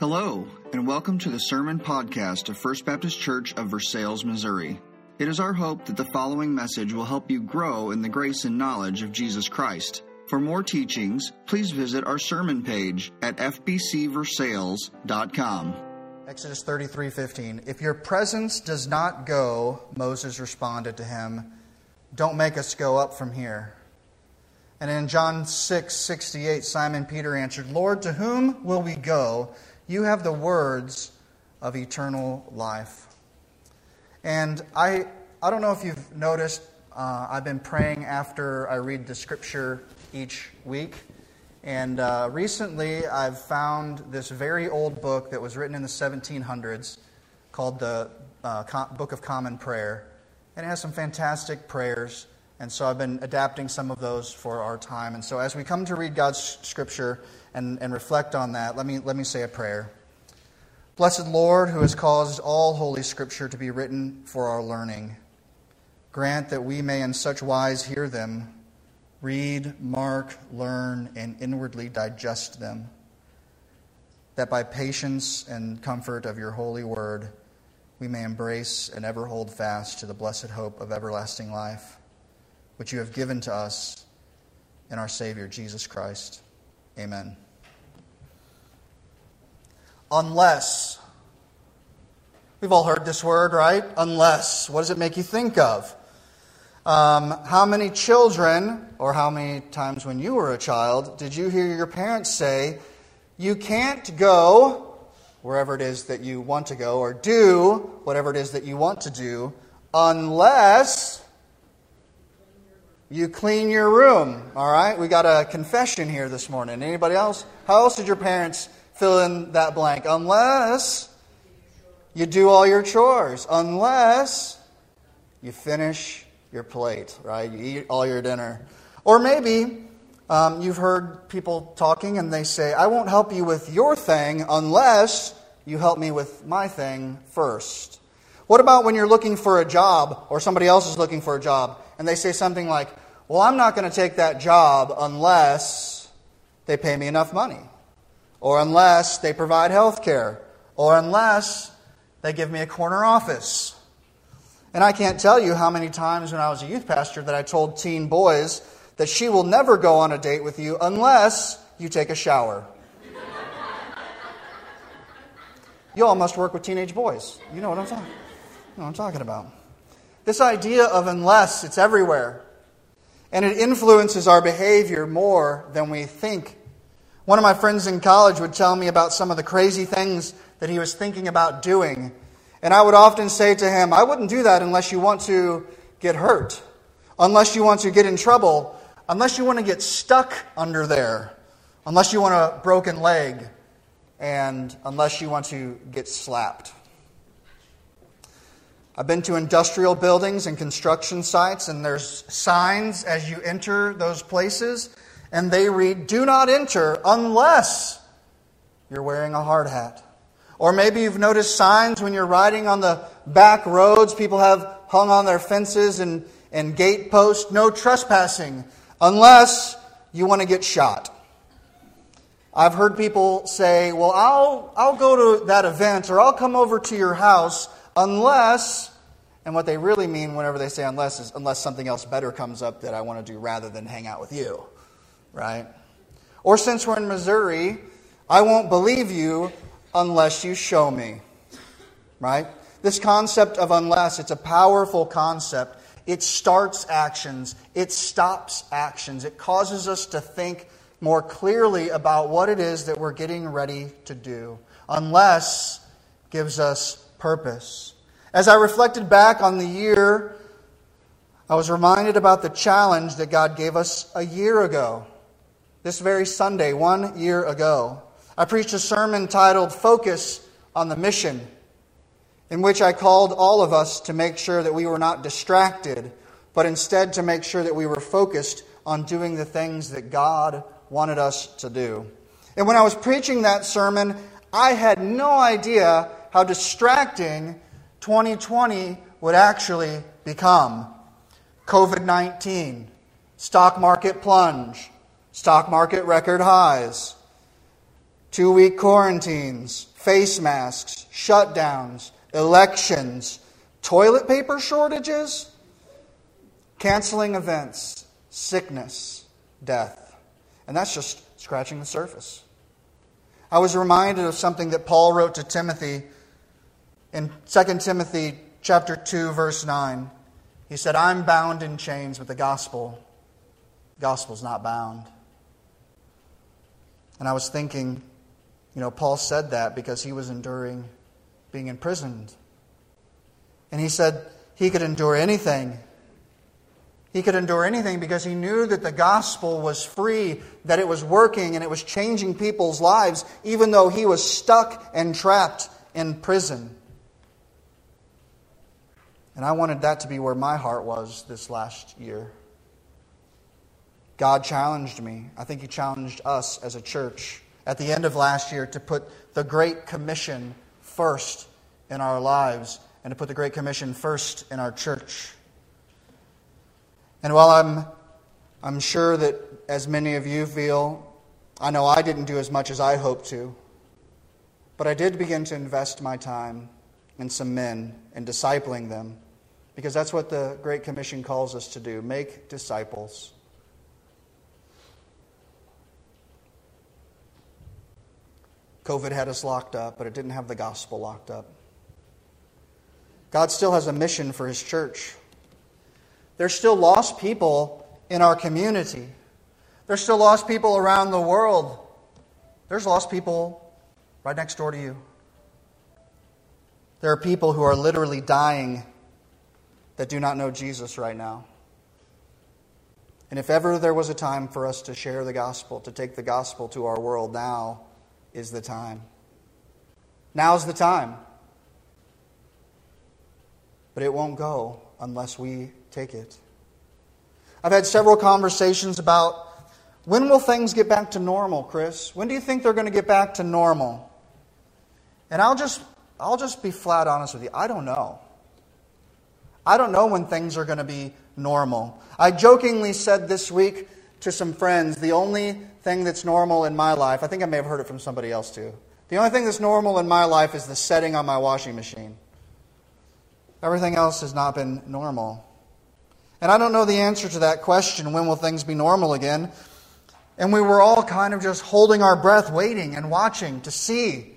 Hello, and welcome to the Sermon Podcast of First Baptist Church of Versailles, Missouri. It is our hope that the following message will help you grow in the grace and knowledge of Jesus Christ. For more teachings, please visit our sermon page at fbcversailles.com. Exodus 33:15 If your presence does not go, Moses responded to him, don't make us go up from here. And in John 6:68 Simon Peter answered, Lord, to whom will we go? You have the words of eternal life. And I, I don't know if you've noticed, uh, I've been praying after I read the scripture each week. And uh, recently I've found this very old book that was written in the 1700s called the uh, Com- Book of Common Prayer. And it has some fantastic prayers. And so I've been adapting some of those for our time. And so as we come to read God's scripture, and, and reflect on that, let me, let me say a prayer. Blessed Lord, who has caused all Holy Scripture to be written for our learning, grant that we may in such wise hear them, read, mark, learn, and inwardly digest them, that by patience and comfort of your holy word, we may embrace and ever hold fast to the blessed hope of everlasting life, which you have given to us in our Savior, Jesus Christ. Amen. Unless. We've all heard this word, right? Unless. What does it make you think of? Um, how many children, or how many times when you were a child, did you hear your parents say, You can't go wherever it is that you want to go, or do whatever it is that you want to do, unless you clean your room. All right? We got a confession here this morning. Anybody else? How else did your parents fill in that blank? Unless you do all your chores. Unless you finish your plate, right? You eat all your dinner. Or maybe um, you've heard people talking and they say, I won't help you with your thing unless you help me with my thing first. What about when you're looking for a job or somebody else is looking for a job and they say something like, Well, I'm not going to take that job unless they pay me enough money, or unless they provide health care, or unless they give me a corner office. And I can't tell you how many times when I was a youth pastor that I told teen boys that she will never go on a date with you unless you take a shower. you all must work with teenage boys. You know what I'm talking, you know what I'm talking about. This idea of unless, it's everywhere. And it influences our behavior more than we think. One of my friends in college would tell me about some of the crazy things that he was thinking about doing. And I would often say to him, I wouldn't do that unless you want to get hurt, unless you want to get in trouble, unless you want to get stuck under there, unless you want a broken leg, and unless you want to get slapped. I've been to industrial buildings and construction sites, and there's signs as you enter those places, and they read, Do not enter unless you're wearing a hard hat. Or maybe you've noticed signs when you're riding on the back roads, people have hung on their fences and, and gate posts, no trespassing, unless you want to get shot. I've heard people say, Well, I'll, I'll go to that event or I'll come over to your house unless, and what they really mean whenever they say unless is unless something else better comes up that I want to do rather than hang out with you, right? Or since we're in Missouri, I won't believe you unless you show me, right? This concept of unless, it's a powerful concept. It starts actions, it stops actions, it causes us to think more clearly about what it is that we're getting ready to do. Unless gives us purpose. As I reflected back on the year, I was reminded about the challenge that God gave us a year ago. This very Sunday, one year ago. I preached a sermon titled Focus on the Mission, in which I called all of us to make sure that we were not distracted, but instead to make sure that we were focused on doing the things that God wanted us to do. And when I was preaching that sermon, I had no idea how distracting 2020 would actually become. COVID 19, stock market plunge, stock market record highs, two week quarantines, face masks, shutdowns, elections, toilet paper shortages, canceling events, sickness, death. And that's just scratching the surface. I was reminded of something that Paul wrote to Timothy in 2 Timothy chapter 2 verse 9. He said, "I'm bound in chains, but the gospel the gospel's not bound." And I was thinking, you know, Paul said that because he was enduring being imprisoned. And he said he could endure anything. He could endure anything because he knew that the gospel was free, that it was working, and it was changing people's lives, even though he was stuck and trapped in prison. And I wanted that to be where my heart was this last year. God challenged me. I think He challenged us as a church at the end of last year to put the Great Commission first in our lives and to put the Great Commission first in our church. And while I'm, I'm sure that as many of you feel, I know I didn't do as much as I hoped to, but I did begin to invest my time in some men and discipling them because that's what the Great Commission calls us to do make disciples. COVID had us locked up, but it didn't have the gospel locked up. God still has a mission for His church. There's still lost people in our community. There's still lost people around the world. There's lost people right next door to you. There are people who are literally dying that do not know Jesus right now. And if ever there was a time for us to share the gospel, to take the gospel to our world, now is the time. Now's the time. But it won't go unless we take it. I've had several conversations about when will things get back to normal, Chris? When do you think they're going to get back to normal? And I'll just I'll just be flat honest with you. I don't know. I don't know when things are going to be normal. I jokingly said this week to some friends, the only thing that's normal in my life, I think I may have heard it from somebody else too. The only thing that's normal in my life is the setting on my washing machine. Everything else has not been normal. And I don't know the answer to that question when will things be normal again? And we were all kind of just holding our breath, waiting and watching to see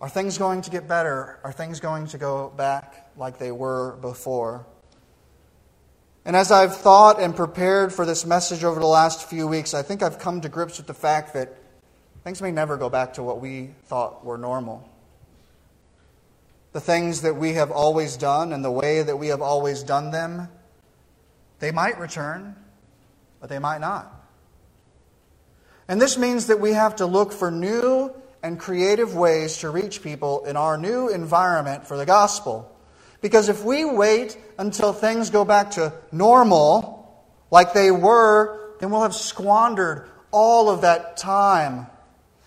are things going to get better? Are things going to go back like they were before? And as I've thought and prepared for this message over the last few weeks, I think I've come to grips with the fact that things may never go back to what we thought were normal. The things that we have always done and the way that we have always done them, they might return, but they might not. And this means that we have to look for new and creative ways to reach people in our new environment for the gospel. Because if we wait until things go back to normal, like they were, then we'll have squandered all of that time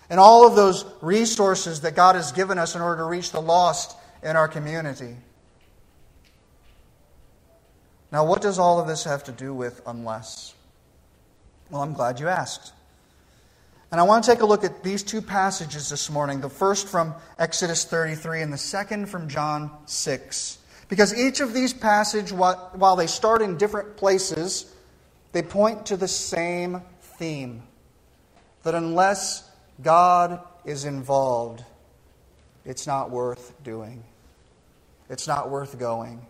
and all of those resources that God has given us in order to reach the lost in our community. Now, what does all of this have to do with unless? Well, I'm glad you asked. And I want to take a look at these two passages this morning the first from Exodus 33 and the second from John 6. Because each of these passages, while they start in different places, they point to the same theme that unless God is involved, it's not worth doing. It's not worth going.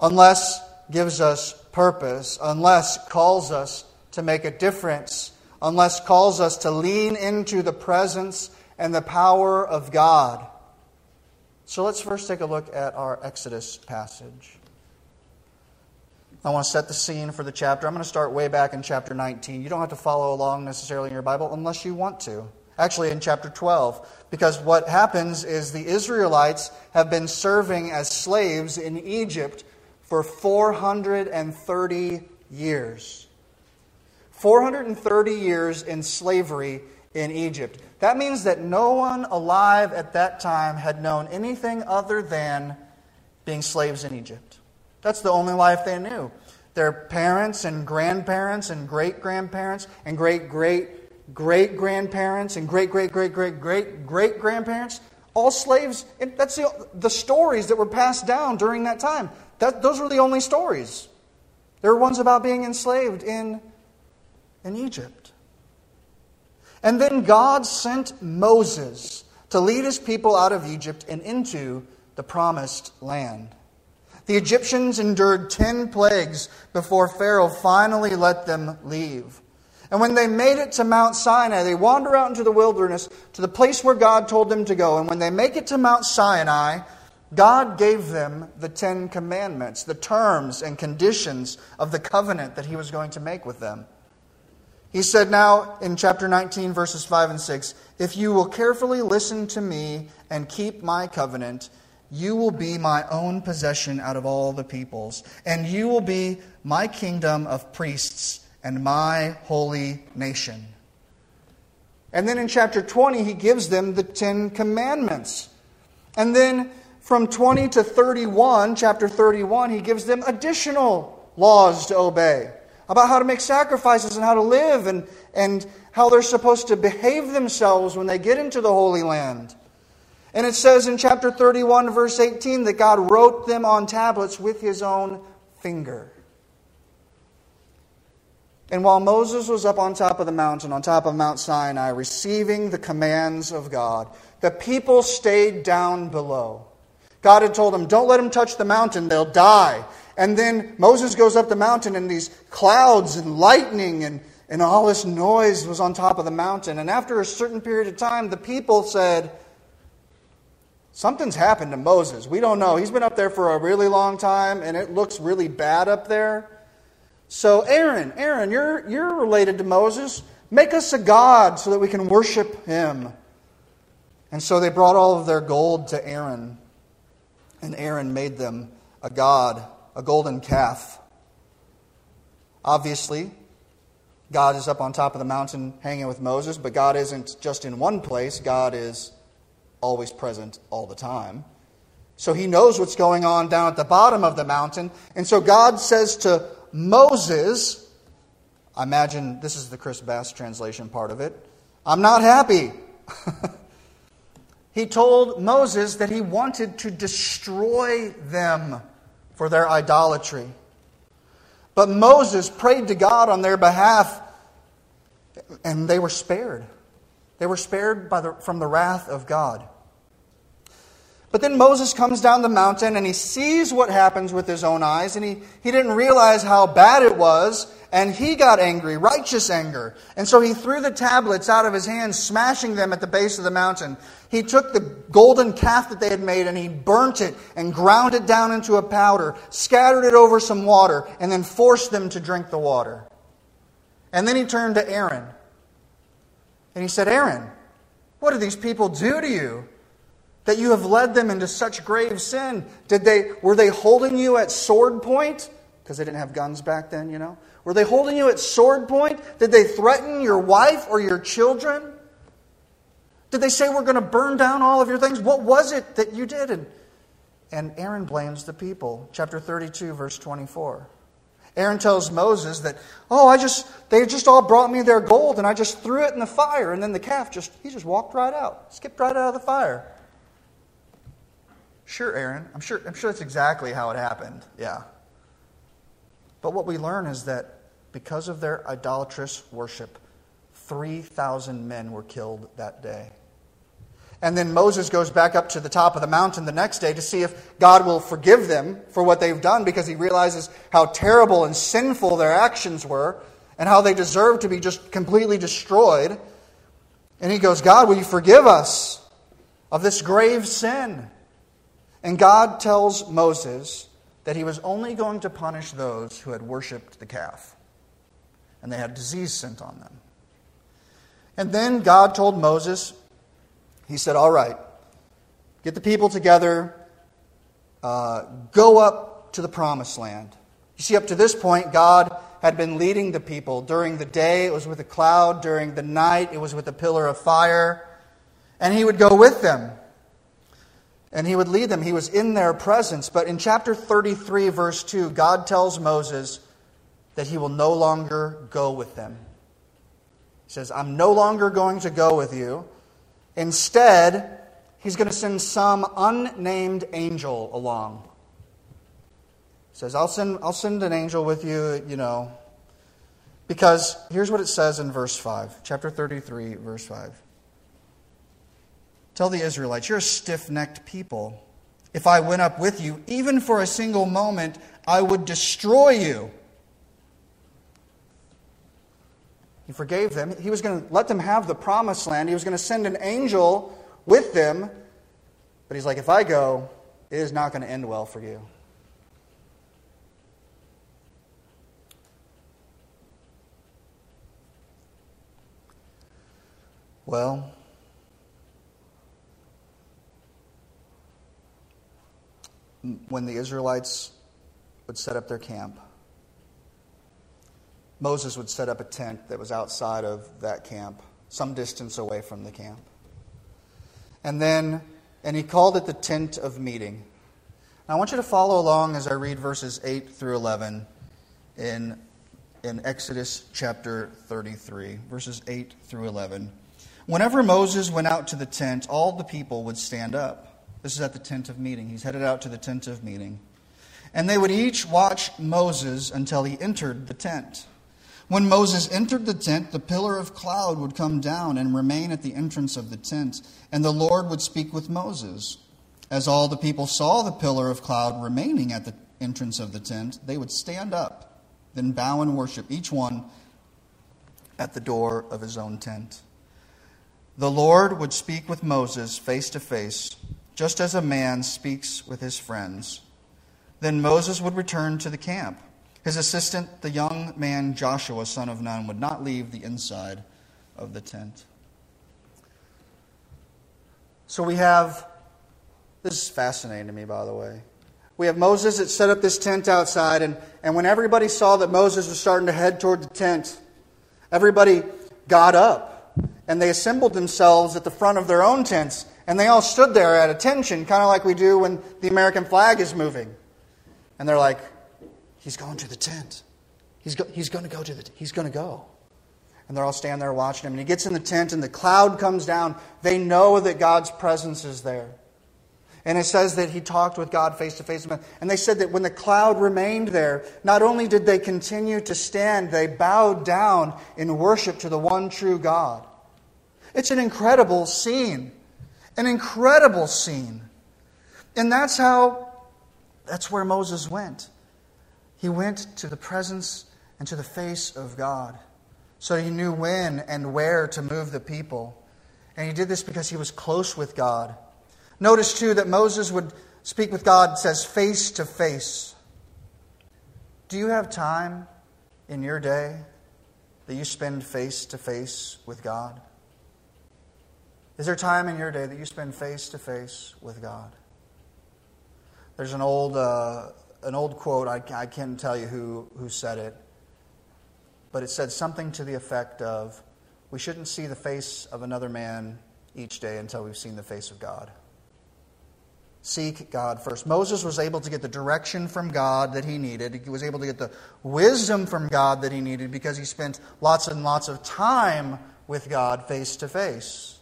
Unless gives us purpose, unless calls us to make a difference, unless calls us to lean into the presence and the power of God so let's first take a look at our Exodus passage. I want to set the scene for the chapter. I'm going to start way back in chapter 19. You don't have to follow along necessarily in your Bible unless you want to. Actually, in chapter 12, because what happens is the Israelites have been serving as slaves in Egypt for 430 years. 430 years in slavery in Egypt. That means that no one alive at that time had known anything other than being slaves in Egypt. That's the only life they knew. Their parents and grandparents and great grandparents and great great great grandparents and great great great great great great grandparents, all slaves. And that's the, the stories that were passed down during that time. That, those were the only stories. There were ones about being enslaved in, in Egypt. And then God sent Moses to lead his people out of Egypt and into the promised land. The Egyptians endured 10 plagues before Pharaoh finally let them leave. And when they made it to Mount Sinai, they wander out into the wilderness to the place where God told them to go. And when they make it to Mount Sinai, God gave them the Ten Commandments, the terms and conditions of the covenant that He was going to make with them. He said now in chapter 19, verses 5 and 6 If you will carefully listen to me and keep my covenant, you will be my own possession out of all the peoples, and you will be my kingdom of priests and my holy nation. And then in chapter 20, he gives them the Ten Commandments. And then from 20 to 31, chapter 31, he gives them additional laws to obey about how to make sacrifices and how to live and, and how they're supposed to behave themselves when they get into the Holy Land. And it says in chapter 31, verse 18, that God wrote them on tablets with his own finger. And while Moses was up on top of the mountain, on top of Mount Sinai, receiving the commands of God, the people stayed down below. God had told them, Don't let them touch the mountain, they'll die. And then Moses goes up the mountain, and these clouds and lightning and, and all this noise was on top of the mountain. And after a certain period of time, the people said, Something's happened to Moses. We don't know. He's been up there for a really long time, and it looks really bad up there. So, Aaron, Aaron, you're, you're related to Moses. Make us a god so that we can worship him. And so they brought all of their gold to Aaron, and Aaron made them a god, a golden calf. Obviously, God is up on top of the mountain hanging with Moses, but God isn't just in one place, God is always present all the time. So he knows what's going on down at the bottom of the mountain. And so God says to Moses, I imagine this is the Chris Bass translation part of it, I'm not happy. he told Moses that he wanted to destroy them for their idolatry. But Moses prayed to God on their behalf, and they were spared. They were spared the, from the wrath of God. But then Moses comes down the mountain and he sees what happens with his own eyes, and he, he didn't realize how bad it was, and he got angry, righteous anger. And so he threw the tablets out of his hands, smashing them at the base of the mountain. He took the golden calf that they had made and he burnt it and ground it down into a powder, scattered it over some water, and then forced them to drink the water. And then he turned to Aaron. And he said, Aaron, what did these people do to you? that you have led them into such grave sin? Did they, were they holding you at sword point? Because they didn't have guns back then, you know? Were they holding you at sword point? Did they threaten your wife or your children? Did they say, We're going to burn down all of your things? What was it that you did? And, and Aaron blames the people. Chapter 32, verse 24. Aaron tells Moses that, oh, I just, they just all brought me their gold and I just threw it in the fire. And then the calf just, he just walked right out, skipped right out of the fire. Sure, Aaron. I'm sure, I'm sure that's exactly how it happened. Yeah. But what we learn is that because of their idolatrous worship, 3,000 men were killed that day. And then Moses goes back up to the top of the mountain the next day to see if God will forgive them for what they've done because he realizes how terrible and sinful their actions were and how they deserve to be just completely destroyed. And he goes, God, will you forgive us of this grave sin? And God tells Moses that he was only going to punish those who had worshiped the calf, and they had disease sent on them. And then God told Moses, He said, All right, get the people together, uh, go up to the promised land. You see, up to this point, God had been leading the people. During the day, it was with a cloud. During the night, it was with a pillar of fire. And He would go with them and he would lead them. He was in their presence. But in chapter 33, verse 2, God tells Moses that he will no longer go with them. He says, I'm no longer going to go with you. Instead, he's going to send some unnamed angel along. He says, I'll send, I'll send an angel with you, you know. Because here's what it says in verse 5, chapter 33, verse 5. Tell the Israelites, you're a stiff necked people. If I went up with you, even for a single moment, I would destroy you. He forgave them. He was going to let them have the promised land. He was going to send an angel with them. But he's like, if I go, it is not going to end well for you. Well, when the Israelites would set up their camp, Moses would set up a tent that was outside of that camp, some distance away from the camp. And then, and he called it the tent of meeting. Now, I want you to follow along as I read verses 8 through 11 in, in Exodus chapter 33, verses 8 through 11. Whenever Moses went out to the tent, all the people would stand up. This is at the tent of meeting. He's headed out to the tent of meeting. And they would each watch Moses until he entered the tent. When Moses entered the tent, the pillar of cloud would come down and remain at the entrance of the tent, and the Lord would speak with Moses. As all the people saw the pillar of cloud remaining at the entrance of the tent, they would stand up, then bow and worship, each one at the door of his own tent. The Lord would speak with Moses face to face, just as a man speaks with his friends. Then Moses would return to the camp. His assistant, the young man Joshua, son of Nun, would not leave the inside of the tent. So we have, this is fascinating to me, by the way. We have Moses that set up this tent outside, and, and when everybody saw that Moses was starting to head toward the tent, everybody got up and they assembled themselves at the front of their own tents, and they all stood there at attention, kind of like we do when the American flag is moving. And they're like, He's going to the tent. He's, go, he's going to go to the he's going to go. And they're all standing there watching him. And he gets in the tent and the cloud comes down. They know that God's presence is there. And it says that he talked with God face to face. And they said that when the cloud remained there, not only did they continue to stand, they bowed down in worship to the one true God. It's an incredible scene. An incredible scene. And that's how, that's where Moses went. He went to the presence and to the face of God. So he knew when and where to move the people. And he did this because he was close with God. Notice, too, that Moses would speak with God, says face to face. Do you have time in your day that you spend face to face with God? Is there time in your day that you spend face to face with God? There's an old uh, an old quote, I, I can't tell you who, who said it, but it said something to the effect of We shouldn't see the face of another man each day until we've seen the face of God. Seek God first. Moses was able to get the direction from God that he needed. He was able to get the wisdom from God that he needed because he spent lots and lots of time with God face to face.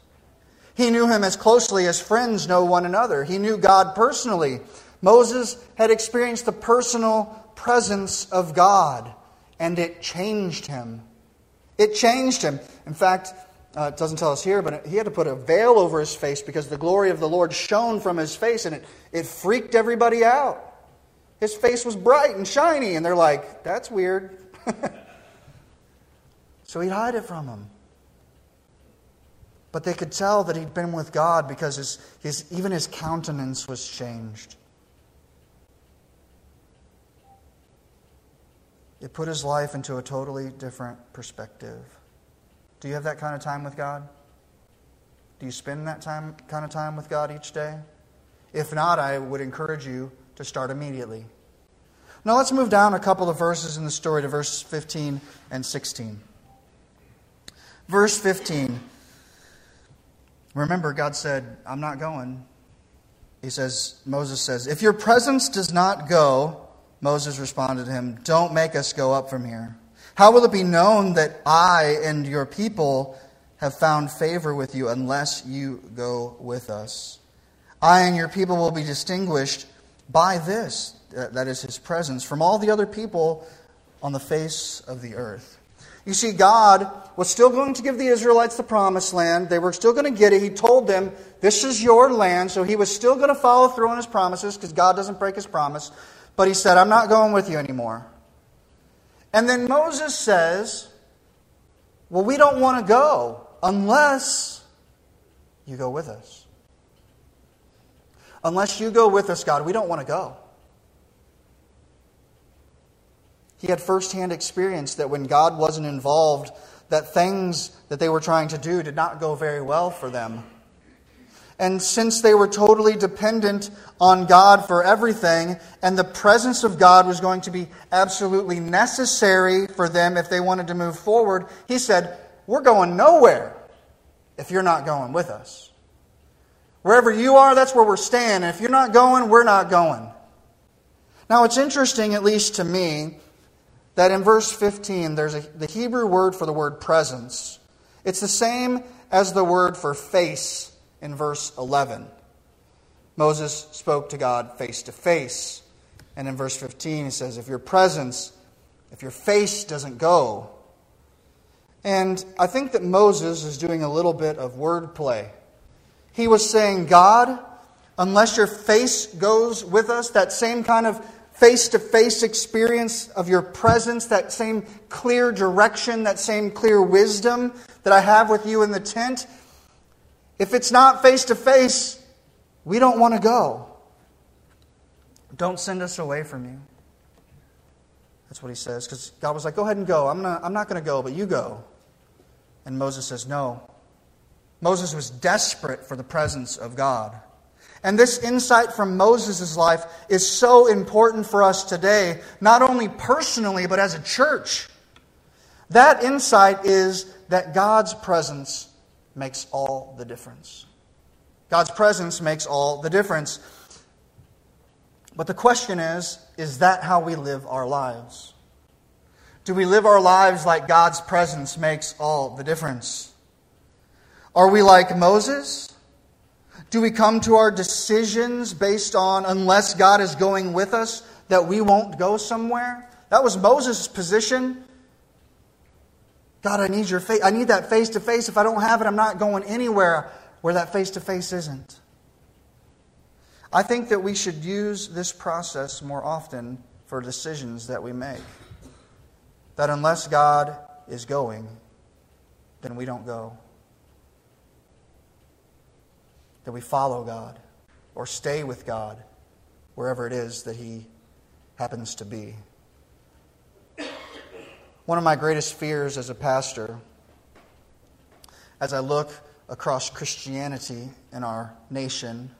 He knew him as closely as friends know one another. He knew God personally. Moses had experienced the personal presence of God, and it changed him. It changed him. In fact, uh, it doesn't tell us here, but he had to put a veil over his face because the glory of the Lord shone from his face, and it, it freaked everybody out. His face was bright and shiny, and they're like, that's weird. so he'd hide it from them. But they could tell that he'd been with God because his, his, even his countenance was changed. It put his life into a totally different perspective. Do you have that kind of time with God? Do you spend that time, kind of time with God each day? If not, I would encourage you to start immediately. Now let's move down a couple of verses in the story to verse 15 and 16. Verse 15. Remember, God said, I'm not going. He says, Moses says, If your presence does not go, Moses responded to him, Don't make us go up from here. How will it be known that I and your people have found favor with you unless you go with us? I and your people will be distinguished by this, that is his presence, from all the other people on the face of the earth. You see, God was still going to give the Israelites the promised land. They were still going to get it. He told them, This is your land. So he was still going to follow through on his promises because God doesn't break his promise. But he said, I'm not going with you anymore. And then Moses says, Well, we don't want to go unless you go with us. Unless you go with us, God, we don't want to go. He had firsthand experience that when God wasn't involved, that things that they were trying to do did not go very well for them. And since they were totally dependent on God for everything, and the presence of God was going to be absolutely necessary for them if they wanted to move forward, he said, We're going nowhere if you're not going with us. Wherever you are, that's where we're staying. And if you're not going, we're not going. Now, it's interesting, at least to me, that in verse 15, there's a, the Hebrew word for the word presence. It's the same as the word for face in verse 11. Moses spoke to God face to face. And in verse 15, he says, If your presence, if your face doesn't go. And I think that Moses is doing a little bit of wordplay. He was saying, God, unless your face goes with us, that same kind of face to face experience of your presence, that same clear direction, that same clear wisdom that I have with you in the tent, if it's not face to face, we don't want to go. Don't send us away from you. That's what he says. Because God was like, go ahead and go. I'm not, I'm not going to go, but you go. And Moses says, no. Moses was desperate for the presence of God. And this insight from Moses' life is so important for us today, not only personally, but as a church. That insight is that God's presence makes all the difference. God's presence makes all the difference. But the question is is that how we live our lives? Do we live our lives like God's presence makes all the difference? Are we like Moses? Do we come to our decisions based on, unless God is going with us, that we won't go somewhere? That was Moses' position. God, I need your face. I need that face to face. If I don't have it, I'm not going anywhere where that face to face isn't. I think that we should use this process more often for decisions that we make. That unless God is going, then we don't go that we follow God or stay with God wherever it is that He happens to be. One of my greatest fears as a pastor, as I look across Christianity in our nation,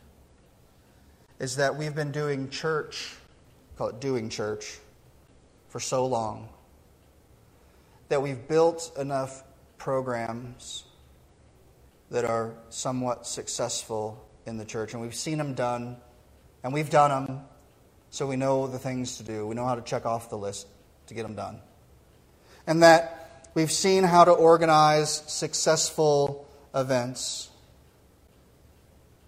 is that we've been doing church, call it doing church, for so long that we've built enough programs that are somewhat successful in the church. And we've seen them done, and we've done them, so we know the things to do. We know how to check off the list to get them done. And that we've seen how to organize successful events.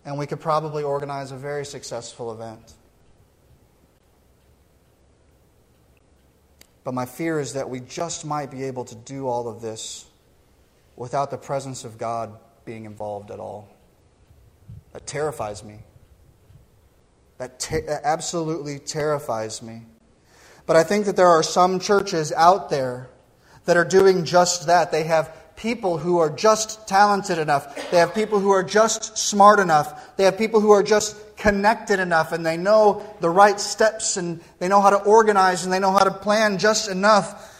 And we could probably organize a very successful event. But my fear is that we just might be able to do all of this without the presence of God being involved at all. That terrifies me. That, that absolutely terrifies me. But I think that there are some churches out there that are doing just that. They have people who are just talented enough. They have people who are just smart enough. They have people who are just connected enough and they know the right steps and they know how to organize and they know how to plan just enough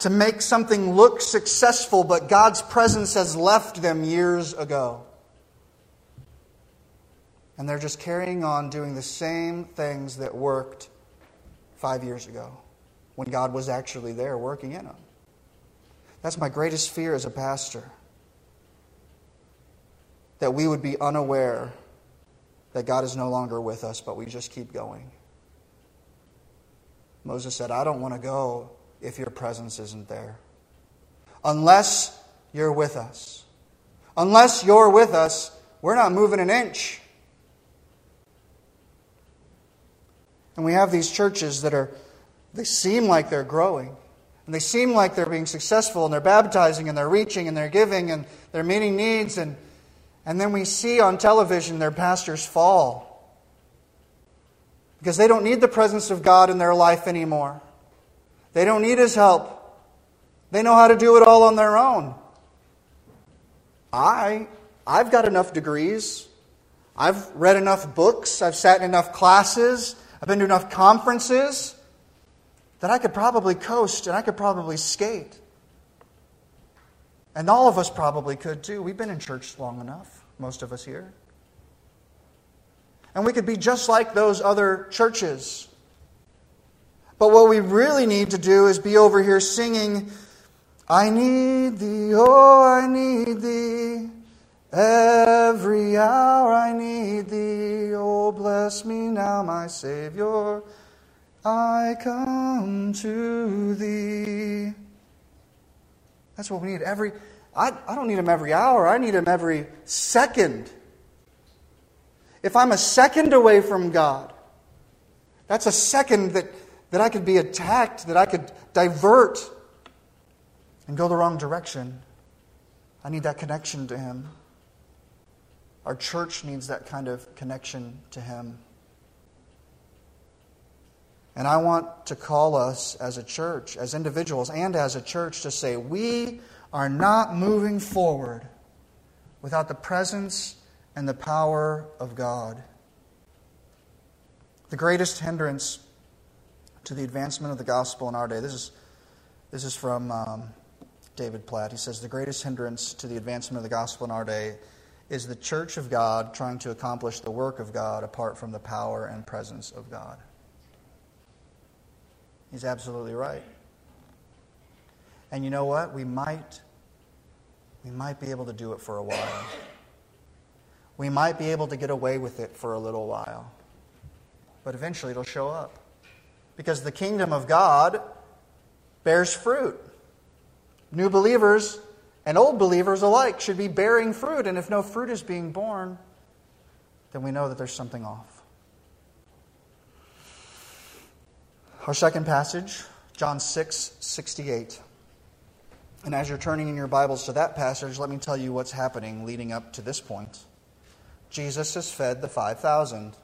to make something look successful, but God's presence has left them years ago. And they're just carrying on doing the same things that worked five years ago when God was actually there working in them. That's my greatest fear as a pastor. That we would be unaware that God is no longer with us, but we just keep going. Moses said, I don't want to go if your presence isn't there. Unless you're with us. Unless you're with us, we're not moving an inch. And we have these churches that are, they seem like they're growing. And they seem like they're being successful and they're baptizing and they're reaching and they're giving and they're meeting needs. And, and then we see on television their pastors fall because they don't need the presence of God in their life anymore. They don't need His help. They know how to do it all on their own. I, I've got enough degrees. I've read enough books. I've sat in enough classes. I've been to enough conferences that I could probably coast and I could probably skate. And all of us probably could too. We've been in church long enough, most of us here. And we could be just like those other churches. But what we really need to do is be over here singing, I need thee, oh, I need thee. Every hour I need thee. Oh, bless me now, my Savior. I come to thee. That's what we need every. I, I don't need him every hour, I need him every second. If I'm a second away from God, that's a second that, that I could be attacked, that I could divert and go the wrong direction. I need that connection to Him. Our church needs that kind of connection to Him. And I want to call us as a church, as individuals, and as a church to say, we are not moving forward without the presence and the power of God. The greatest hindrance to the advancement of the gospel in our day, this is, this is from um, David Platt. He says, The greatest hindrance to the advancement of the gospel in our day is the church of God trying to accomplish the work of God apart from the power and presence of God. He's absolutely right. And you know what? We might we might be able to do it for a while. We might be able to get away with it for a little while. But eventually it'll show up. Because the kingdom of God bears fruit. New believers and old believers alike should be bearing fruit. And if no fruit is being borne, then we know that there's something off. Our second passage, John 6 68. And as you're turning in your Bibles to that passage, let me tell you what's happening leading up to this point. Jesus has fed the 5,000,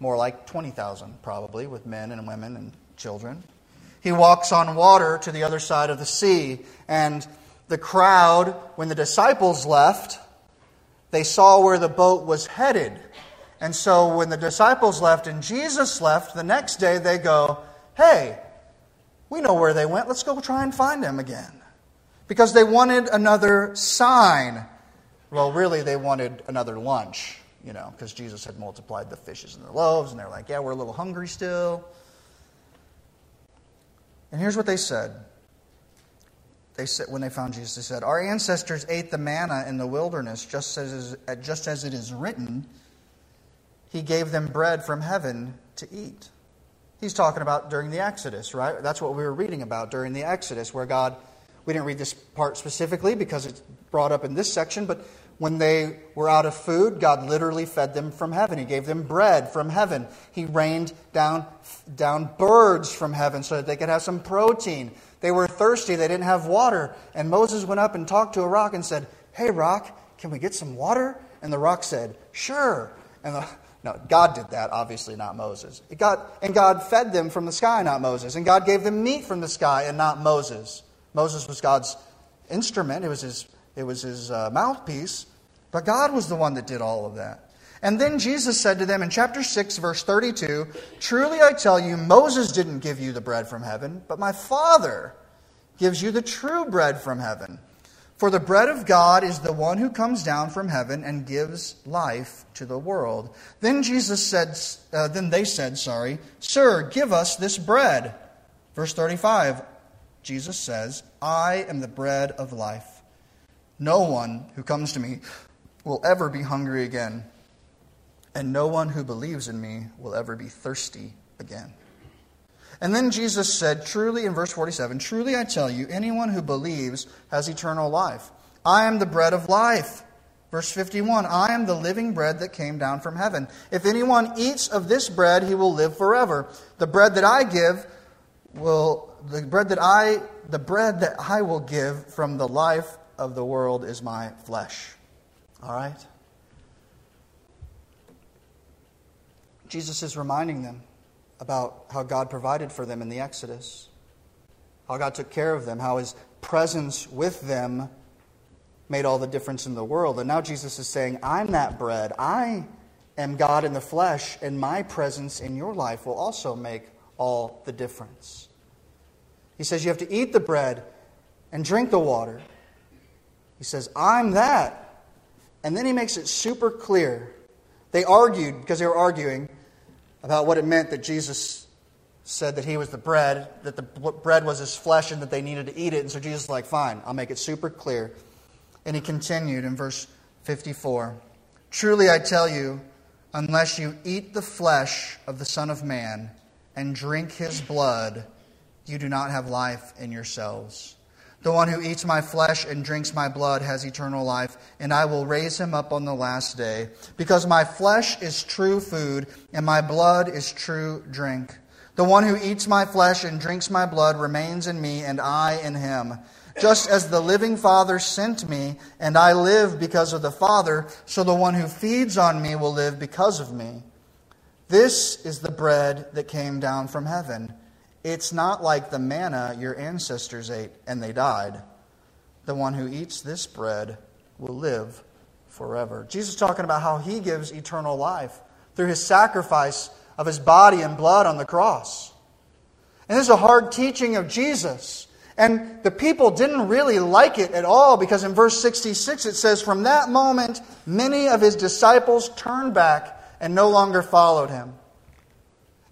more like 20,000 probably, with men and women and children. He walks on water to the other side of the sea, and the crowd, when the disciples left, they saw where the boat was headed. And so when the disciples left and Jesus left, the next day they go, hey, we know where they went. Let's go try and find them again. Because they wanted another sign. Well, really, they wanted another lunch, you know, because Jesus had multiplied the fishes and the loaves, and they're like, yeah, we're a little hungry still. And here's what they said. They said when they found Jesus, they said, Our ancestors ate the manna in the wilderness, just as, just as it is written, He gave them bread from heaven to eat. He's talking about during the Exodus, right? That's what we were reading about during the Exodus, where God, we didn't read this part specifically because it's brought up in this section, but when they were out of food, God literally fed them from heaven. He gave them bread from heaven. He rained down, down birds from heaven so that they could have some protein. They were thirsty, they didn't have water. And Moses went up and talked to a rock and said, Hey, rock, can we get some water? And the rock said, Sure. And the, no, God did that, obviously not Moses. God, and God fed them from the sky, not Moses. And God gave them meat from the sky and not Moses. Moses was God's instrument, it was his, it was his uh, mouthpiece. But God was the one that did all of that. And then Jesus said to them in chapter 6, verse 32 Truly I tell you, Moses didn't give you the bread from heaven, but my Father gives you the true bread from heaven. For the bread of God is the one who comes down from heaven and gives life to the world. Then Jesus said, uh, then they said, sorry, Sir, give us this bread. Verse 35, Jesus says, I am the bread of life. No one who comes to me will ever be hungry again, and no one who believes in me will ever be thirsty again. And then Jesus said, Truly, in verse 47, Truly I tell you, anyone who believes has eternal life. I am the bread of life. Verse 51 I am the living bread that came down from heaven. If anyone eats of this bread, he will live forever. The bread that I give will, the bread that I, the bread that I will give from the life of the world is my flesh. All right? Jesus is reminding them about how God provided for them in the Exodus, how God took care of them, how his presence with them made all the difference in the world. And now Jesus is saying, I'm that bread. I am God in the flesh, and my presence in your life will also make all the difference. He says, You have to eat the bread and drink the water. He says, I'm that. And then he makes it super clear. They argued, because they were arguing, about what it meant that Jesus said that he was the bread, that the bread was his flesh, and that they needed to eat it. And so Jesus is like, fine, I'll make it super clear. And he continued in verse 54 Truly I tell you, unless you eat the flesh of the Son of Man and drink his blood, you do not have life in yourselves. The one who eats my flesh and drinks my blood has eternal life, and I will raise him up on the last day. Because my flesh is true food, and my blood is true drink. The one who eats my flesh and drinks my blood remains in me, and I in him. Just as the living Father sent me, and I live because of the Father, so the one who feeds on me will live because of me. This is the bread that came down from heaven. It's not like the manna your ancestors ate and they died. The one who eats this bread will live forever. Jesus is talking about how he gives eternal life through his sacrifice of his body and blood on the cross. And this is a hard teaching of Jesus. And the people didn't really like it at all because in verse 66 it says, From that moment, many of his disciples turned back and no longer followed him.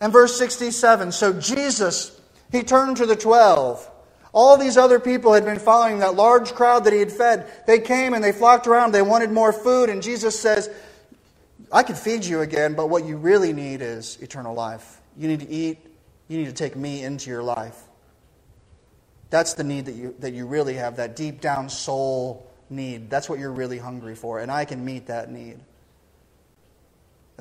And verse 67 So Jesus, he turned to the twelve. All these other people had been following that large crowd that he had fed. They came and they flocked around. They wanted more food. And Jesus says, I can feed you again, but what you really need is eternal life. You need to eat. You need to take me into your life. That's the need that you, that you really have, that deep down soul need. That's what you're really hungry for. And I can meet that need.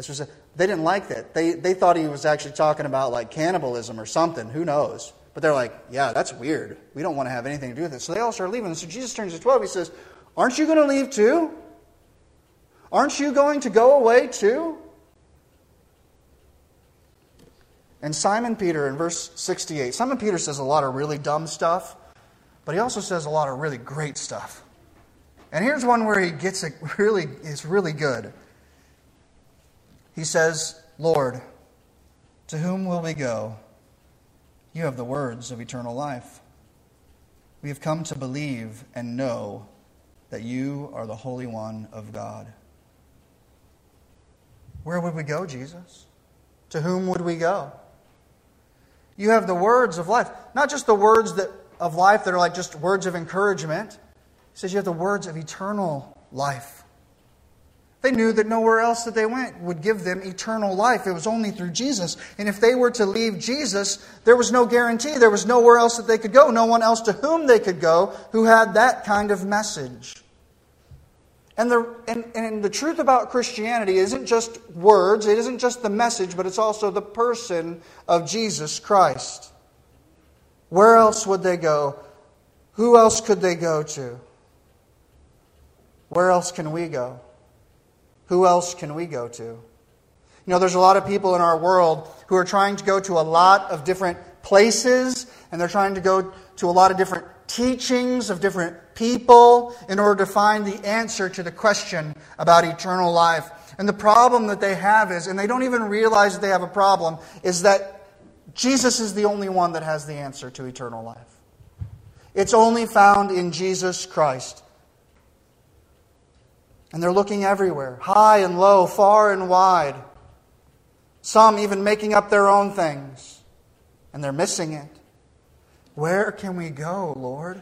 That's they didn't like that. They, they thought he was actually talking about like cannibalism or something. Who knows? But they're like, yeah, that's weird. We don't want to have anything to do with it. So they all start leaving. So Jesus turns to 12. He says, Aren't you going to leave too? Aren't you going to go away too? And Simon Peter in verse 68, Simon Peter says a lot of really dumb stuff, but he also says a lot of really great stuff. And here's one where he gets it really, is really good. He says, Lord, to whom will we go? You have the words of eternal life. We have come to believe and know that you are the Holy One of God. Where would we go, Jesus? To whom would we go? You have the words of life, not just the words that, of life that are like just words of encouragement. He says you have the words of eternal life. They knew that nowhere else that they went would give them eternal life. It was only through Jesus. And if they were to leave Jesus, there was no guarantee. There was nowhere else that they could go, no one else to whom they could go who had that kind of message. And the, and, and the truth about Christianity isn't just words, it isn't just the message, but it's also the person of Jesus Christ. Where else would they go? Who else could they go to? Where else can we go? Who else can we go to? You know, there's a lot of people in our world who are trying to go to a lot of different places, and they're trying to go to a lot of different teachings of different people in order to find the answer to the question about eternal life. And the problem that they have is, and they don't even realize that they have a problem, is that Jesus is the only one that has the answer to eternal life. It's only found in Jesus Christ. And they're looking everywhere, high and low, far and wide. Some even making up their own things. And they're missing it. Where can we go, Lord?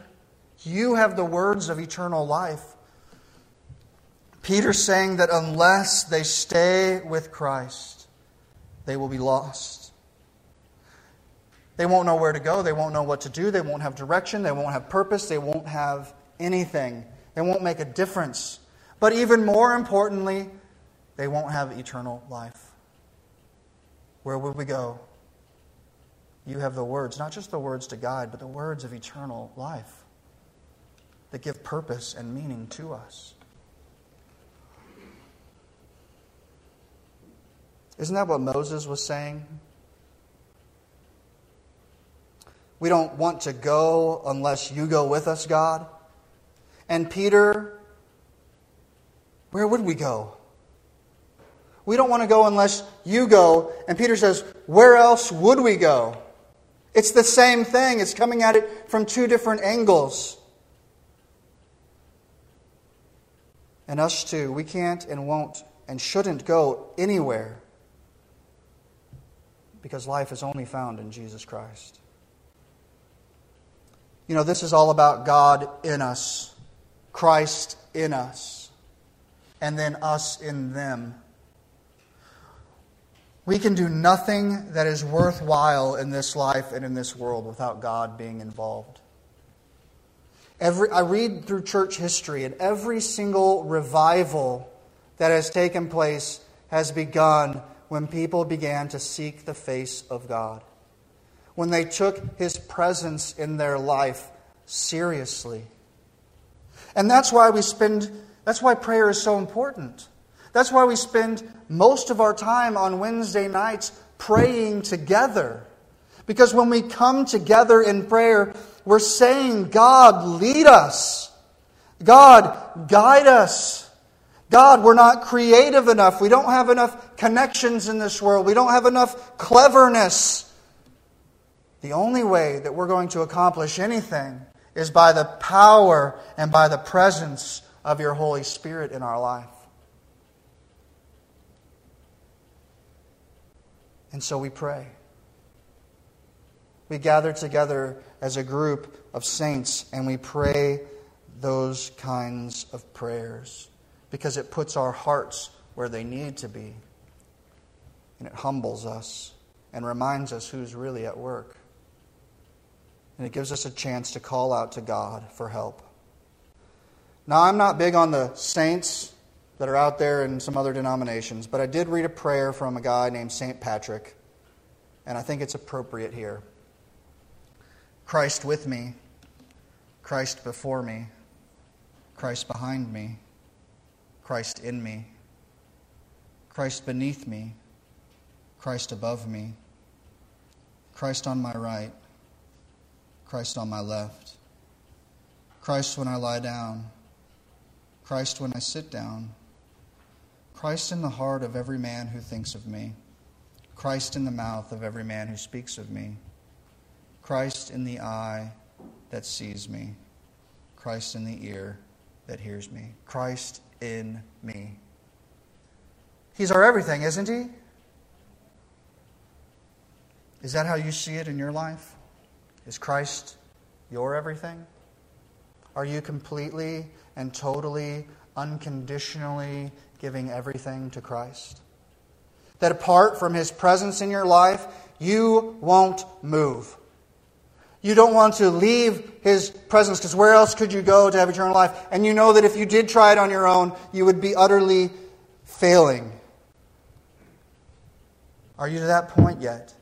You have the words of eternal life. Peter's saying that unless they stay with Christ, they will be lost. They won't know where to go. They won't know what to do. They won't have direction. They won't have purpose. They won't have anything. They won't make a difference. But even more importantly, they won't have eternal life. Where would we go? You have the words, not just the words to guide, but the words of eternal life that give purpose and meaning to us. Isn't that what Moses was saying? We don't want to go unless you go with us, God. And Peter, where would we go? We don't want to go unless you go. And Peter says, Where else would we go? It's the same thing, it's coming at it from two different angles. And us too, we can't and won't and shouldn't go anywhere because life is only found in Jesus Christ. You know, this is all about God in us, Christ in us, and then us in them. We can do nothing that is worthwhile in this life and in this world without God being involved. Every, I read through church history, and every single revival that has taken place has begun when people began to seek the face of God, when they took His presence in their life seriously. And that's why we spend, that's why prayer is so important. That's why we spend most of our time on Wednesday nights praying together. Because when we come together in prayer, we're saying, God, lead us. God, guide us. God, we're not creative enough. We don't have enough connections in this world. We don't have enough cleverness. The only way that we're going to accomplish anything is by the power and by the presence of your Holy Spirit in our life. And so we pray. We gather together as a group of saints and we pray those kinds of prayers because it puts our hearts where they need to be. And it humbles us and reminds us who's really at work. And it gives us a chance to call out to God for help. Now, I'm not big on the saints that are out there in some other denominations, but I did read a prayer from a guy named St. Patrick, and I think it's appropriate here. Christ with me, Christ before me, Christ behind me. Christ in me, Christ beneath me, Christ above me, Christ on my right, Christ on my left, Christ when I lie down, Christ when I sit down, Christ in the heart of every man who thinks of me, Christ in the mouth of every man who speaks of me, Christ in the eye that sees me, Christ in the ear that hears me, Christ in me. He's our everything, isn't He? Is that how you see it in your life? Is Christ your everything? Are you completely and totally, unconditionally giving everything to Christ? That apart from His presence in your life, you won't move. You don't want to leave His presence because where else could you go to have eternal life? And you know that if you did try it on your own, you would be utterly failing. Are you to that point yet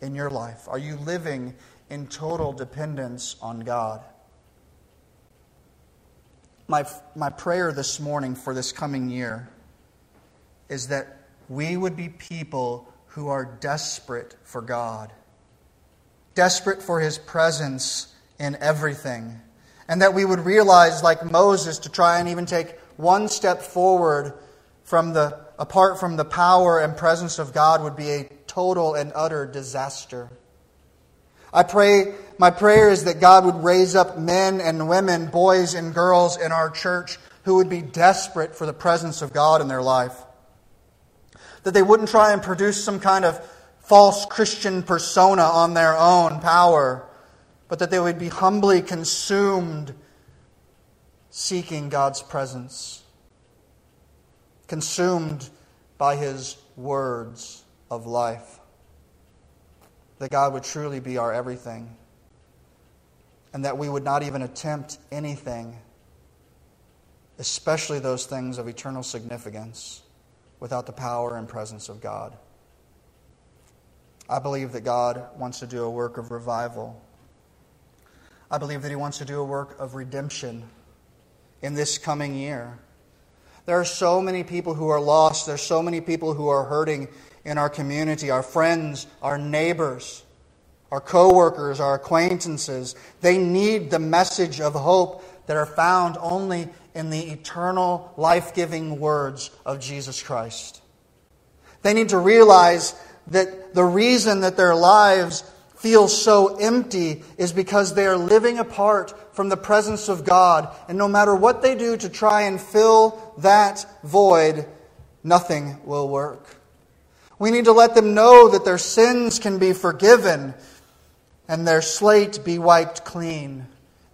in your life? Are you living in total dependence on God? My, my prayer this morning for this coming year is that we would be people who are desperate for God desperate for his presence in everything. And that we would realize, like Moses, to try and even take one step forward from the, apart from the power and presence of God would be a total and utter disaster. I pray, my prayer is that God would raise up men and women, boys and girls in our church who would be desperate for the presence of God in their life. That they wouldn't try and produce some kind of false Christian persona on their own power, but that they would be humbly consumed seeking God's presence, consumed by His words of life. That God would truly be our everything, and that we would not even attempt anything, especially those things of eternal significance, without the power and presence of God. I believe that God wants to do a work of revival. I believe that He wants to do a work of redemption in this coming year. There are so many people who are lost. There's so many people who are hurting in our community, our friends, our neighbors, our coworkers, our acquaintances. They need the message of hope that are found only in the eternal, life giving words of Jesus Christ. They need to realize that the reason that their lives feel so empty is because they are living apart from the presence of God. And no matter what they do to try and fill that void, nothing will work. We need to let them know that their sins can be forgiven and their slate be wiped clean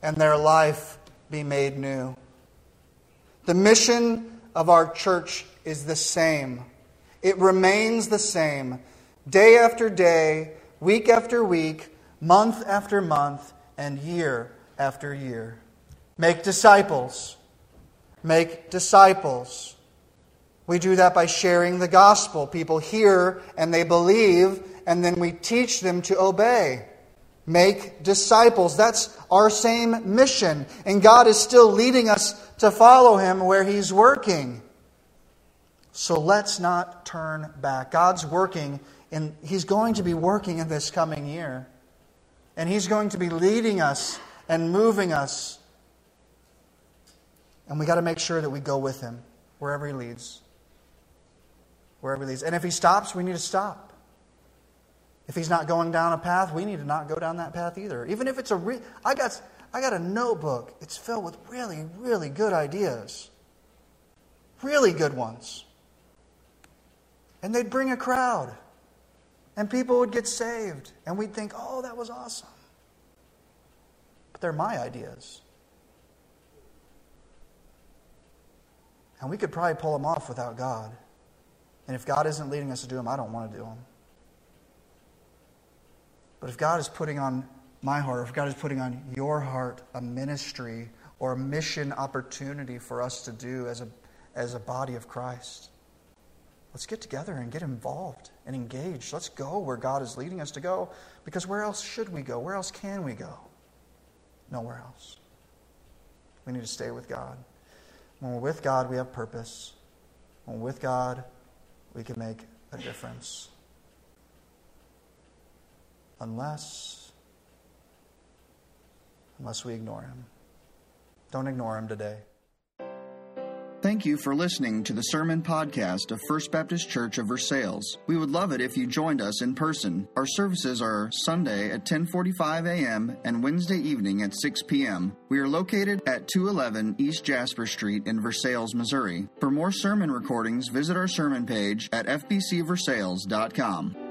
and their life be made new. The mission of our church is the same. It remains the same day after day, week after week, month after month, and year after year. Make disciples. Make disciples. We do that by sharing the gospel. People hear and they believe, and then we teach them to obey. Make disciples. That's our same mission. And God is still leading us to follow Him where He's working. So let's not turn back. God's working and He's going to be working in this coming year. And He's going to be leading us and moving us. And we got to make sure that we go with Him wherever He leads. Wherever He leads. And if He stops, we need to stop. If He's not going down a path, we need to not go down that path either. Even if it's a re- I got I got a notebook. It's filled with really, really good ideas. Really good ones. And they'd bring a crowd. And people would get saved. And we'd think, oh, that was awesome. But they're my ideas. And we could probably pull them off without God. And if God isn't leading us to do them, I don't want to do them. But if God is putting on my heart, if God is putting on your heart a ministry or a mission opportunity for us to do as a, as a body of Christ, Let's get together and get involved and engaged. Let's go where God is leading us to go because where else should we go? Where else can we go? Nowhere else. We need to stay with God. When we're with God, we have purpose. When we're with God, we can make a difference. Unless unless we ignore him. Don't ignore him today. Thank you for listening to the sermon podcast of First Baptist Church of Versailles. We would love it if you joined us in person. Our services are Sunday at 10:45 a.m. and Wednesday evening at 6 p.m. We are located at 211 East Jasper Street in Versailles, Missouri. For more sermon recordings, visit our sermon page at fbcversailles.com.